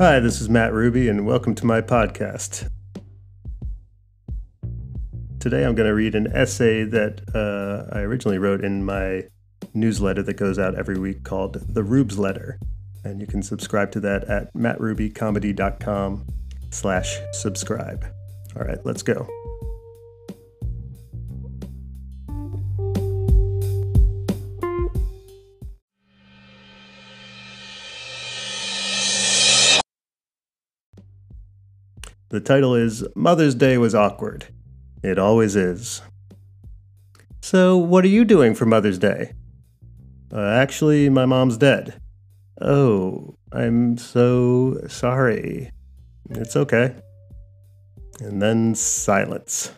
Hi, this is Matt Ruby, and welcome to my podcast. Today I'm going to read an essay that uh, I originally wrote in my newsletter that goes out every week called The Rubesletter. And you can subscribe to that at mattrubycomedy.com slash subscribe. All right, let's go. The title is Mother's Day Was Awkward. It always is. So, what are you doing for Mother's Day? Uh, actually, my mom's dead. Oh, I'm so sorry. It's okay. And then silence.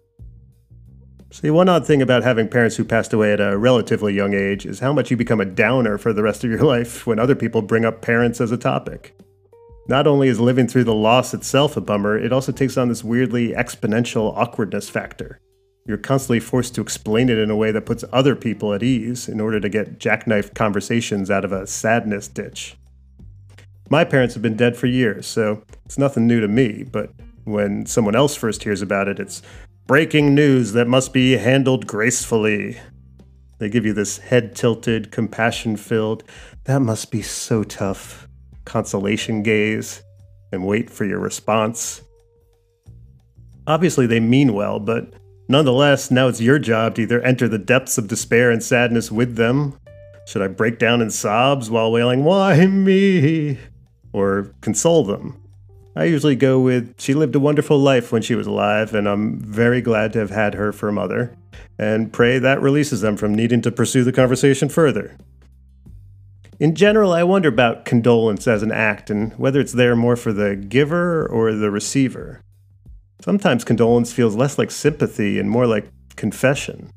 See, one odd thing about having parents who passed away at a relatively young age is how much you become a downer for the rest of your life when other people bring up parents as a topic. Not only is living through the loss itself a bummer, it also takes on this weirdly exponential awkwardness factor. You're constantly forced to explain it in a way that puts other people at ease in order to get jackknife conversations out of a sadness ditch. My parents have been dead for years, so it's nothing new to me, but when someone else first hears about it, it's breaking news that must be handled gracefully. They give you this head tilted, compassion filled, that must be so tough, consolation gaze, and wait for your response. Obviously, they mean well, but nonetheless, now it's your job to either enter the depths of despair and sadness with them. Should I break down in sobs while wailing, Why me? or console them. I usually go with, she lived a wonderful life when she was alive, and I'm very glad to have had her for a mother, and pray that releases them from needing to pursue the conversation further. In general, I wonder about condolence as an act and whether it's there more for the giver or the receiver. Sometimes condolence feels less like sympathy and more like confession,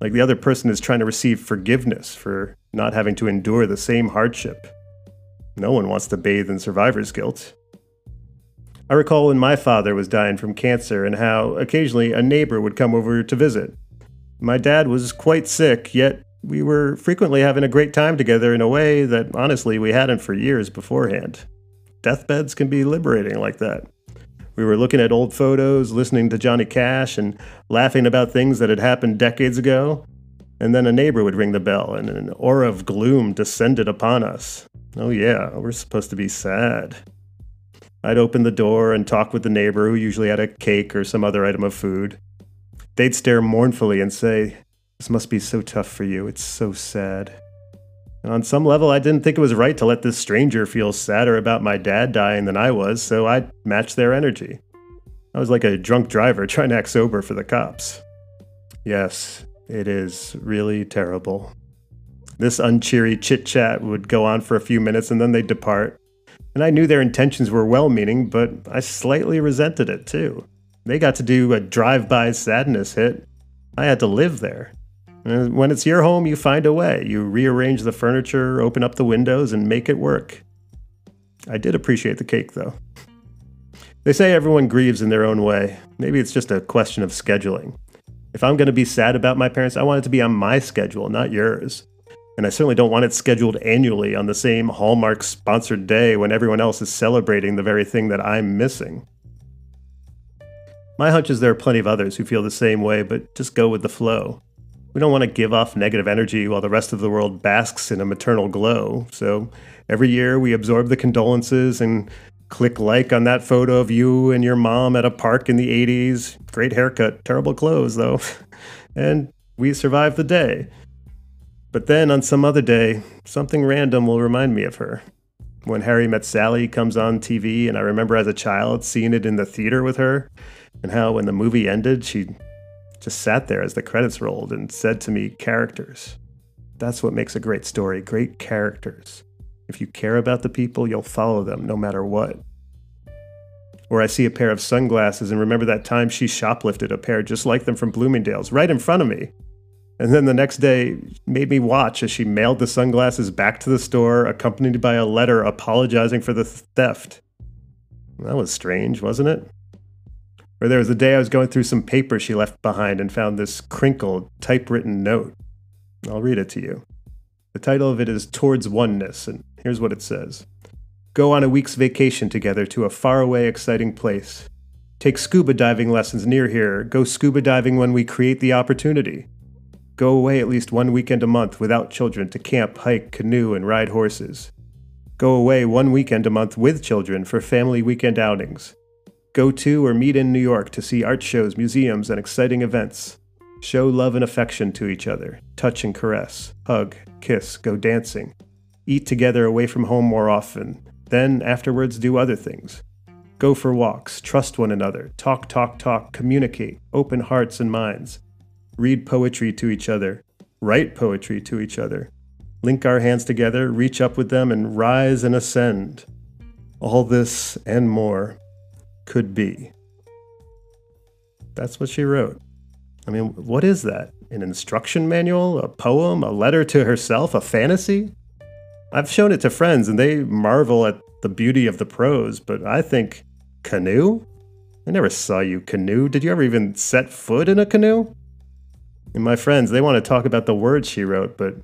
like the other person is trying to receive forgiveness for not having to endure the same hardship. No one wants to bathe in survivor's guilt. I recall when my father was dying from cancer and how occasionally a neighbor would come over to visit. My dad was quite sick, yet we were frequently having a great time together in a way that honestly we hadn't for years beforehand. Deathbeds can be liberating like that. We were looking at old photos, listening to Johnny Cash, and laughing about things that had happened decades ago. And then a neighbor would ring the bell, and an aura of gloom descended upon us. Oh, yeah, we're supposed to be sad. I'd open the door and talk with the neighbor who usually had a cake or some other item of food. They'd stare mournfully and say, This must be so tough for you. It's so sad. And on some level, I didn't think it was right to let this stranger feel sadder about my dad dying than I was, so I matched their energy. I was like a drunk driver trying to act sober for the cops. Yes, it is really terrible. This uncheery chit chat would go on for a few minutes and then they'd depart. And I knew their intentions were well meaning, but I slightly resented it too. They got to do a drive by sadness hit. I had to live there. When it's your home, you find a way. You rearrange the furniture, open up the windows, and make it work. I did appreciate the cake, though. They say everyone grieves in their own way. Maybe it's just a question of scheduling. If I'm going to be sad about my parents, I want it to be on my schedule, not yours. And I certainly don't want it scheduled annually on the same Hallmark sponsored day when everyone else is celebrating the very thing that I'm missing. My hunch is there are plenty of others who feel the same way, but just go with the flow. We don't want to give off negative energy while the rest of the world basks in a maternal glow. So every year we absorb the condolences and click like on that photo of you and your mom at a park in the 80s. Great haircut, terrible clothes though. and we survive the day. But then on some other day, something random will remind me of her. When Harry Met Sally comes on TV, and I remember as a child seeing it in the theater with her, and how when the movie ended, she just sat there as the credits rolled and said to me, Characters. That's what makes a great story great characters. If you care about the people, you'll follow them no matter what. Or I see a pair of sunglasses and remember that time she shoplifted a pair just like them from Bloomingdale's right in front of me. And then the next day made me watch as she mailed the sunglasses back to the store, accompanied by a letter apologizing for the theft. That was strange, wasn't it? Or there was a day I was going through some paper she left behind and found this crinkled, typewritten note. I'll read it to you. The title of it is Towards Oneness, and here's what it says Go on a week's vacation together to a faraway, exciting place. Take scuba diving lessons near here. Go scuba diving when we create the opportunity. Go away at least one weekend a month without children to camp, hike, canoe, and ride horses. Go away one weekend a month with children for family weekend outings. Go to or meet in New York to see art shows, museums, and exciting events. Show love and affection to each other. Touch and caress. Hug, kiss, go dancing. Eat together away from home more often. Then, afterwards, do other things. Go for walks, trust one another, talk, talk, talk, communicate, open hearts and minds. Read poetry to each other, write poetry to each other. Link our hands together, reach up with them, and rise and ascend. All this and more could be. That's what she wrote. I mean, what is that? An instruction manual? A poem? A letter to herself? A fantasy? I've shown it to friends and they marvel at the beauty of the prose, but I think, canoe? I never saw you canoe. Did you ever even set foot in a canoe? And my friends, they want to talk about the words she wrote, but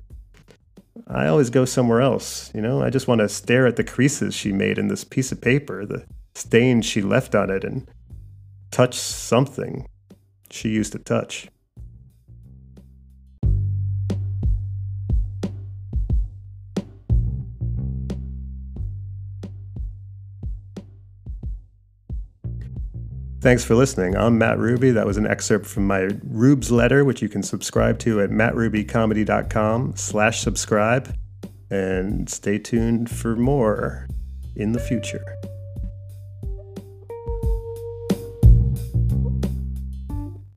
I always go somewhere else. You know, I just want to stare at the creases she made in this piece of paper, the stains she left on it, and touch something she used to touch. Thanks for listening. I'm Matt Ruby. That was an excerpt from my Rubesletter, which you can subscribe to at mattrubycomedy.com slash subscribe. And stay tuned for more in the future.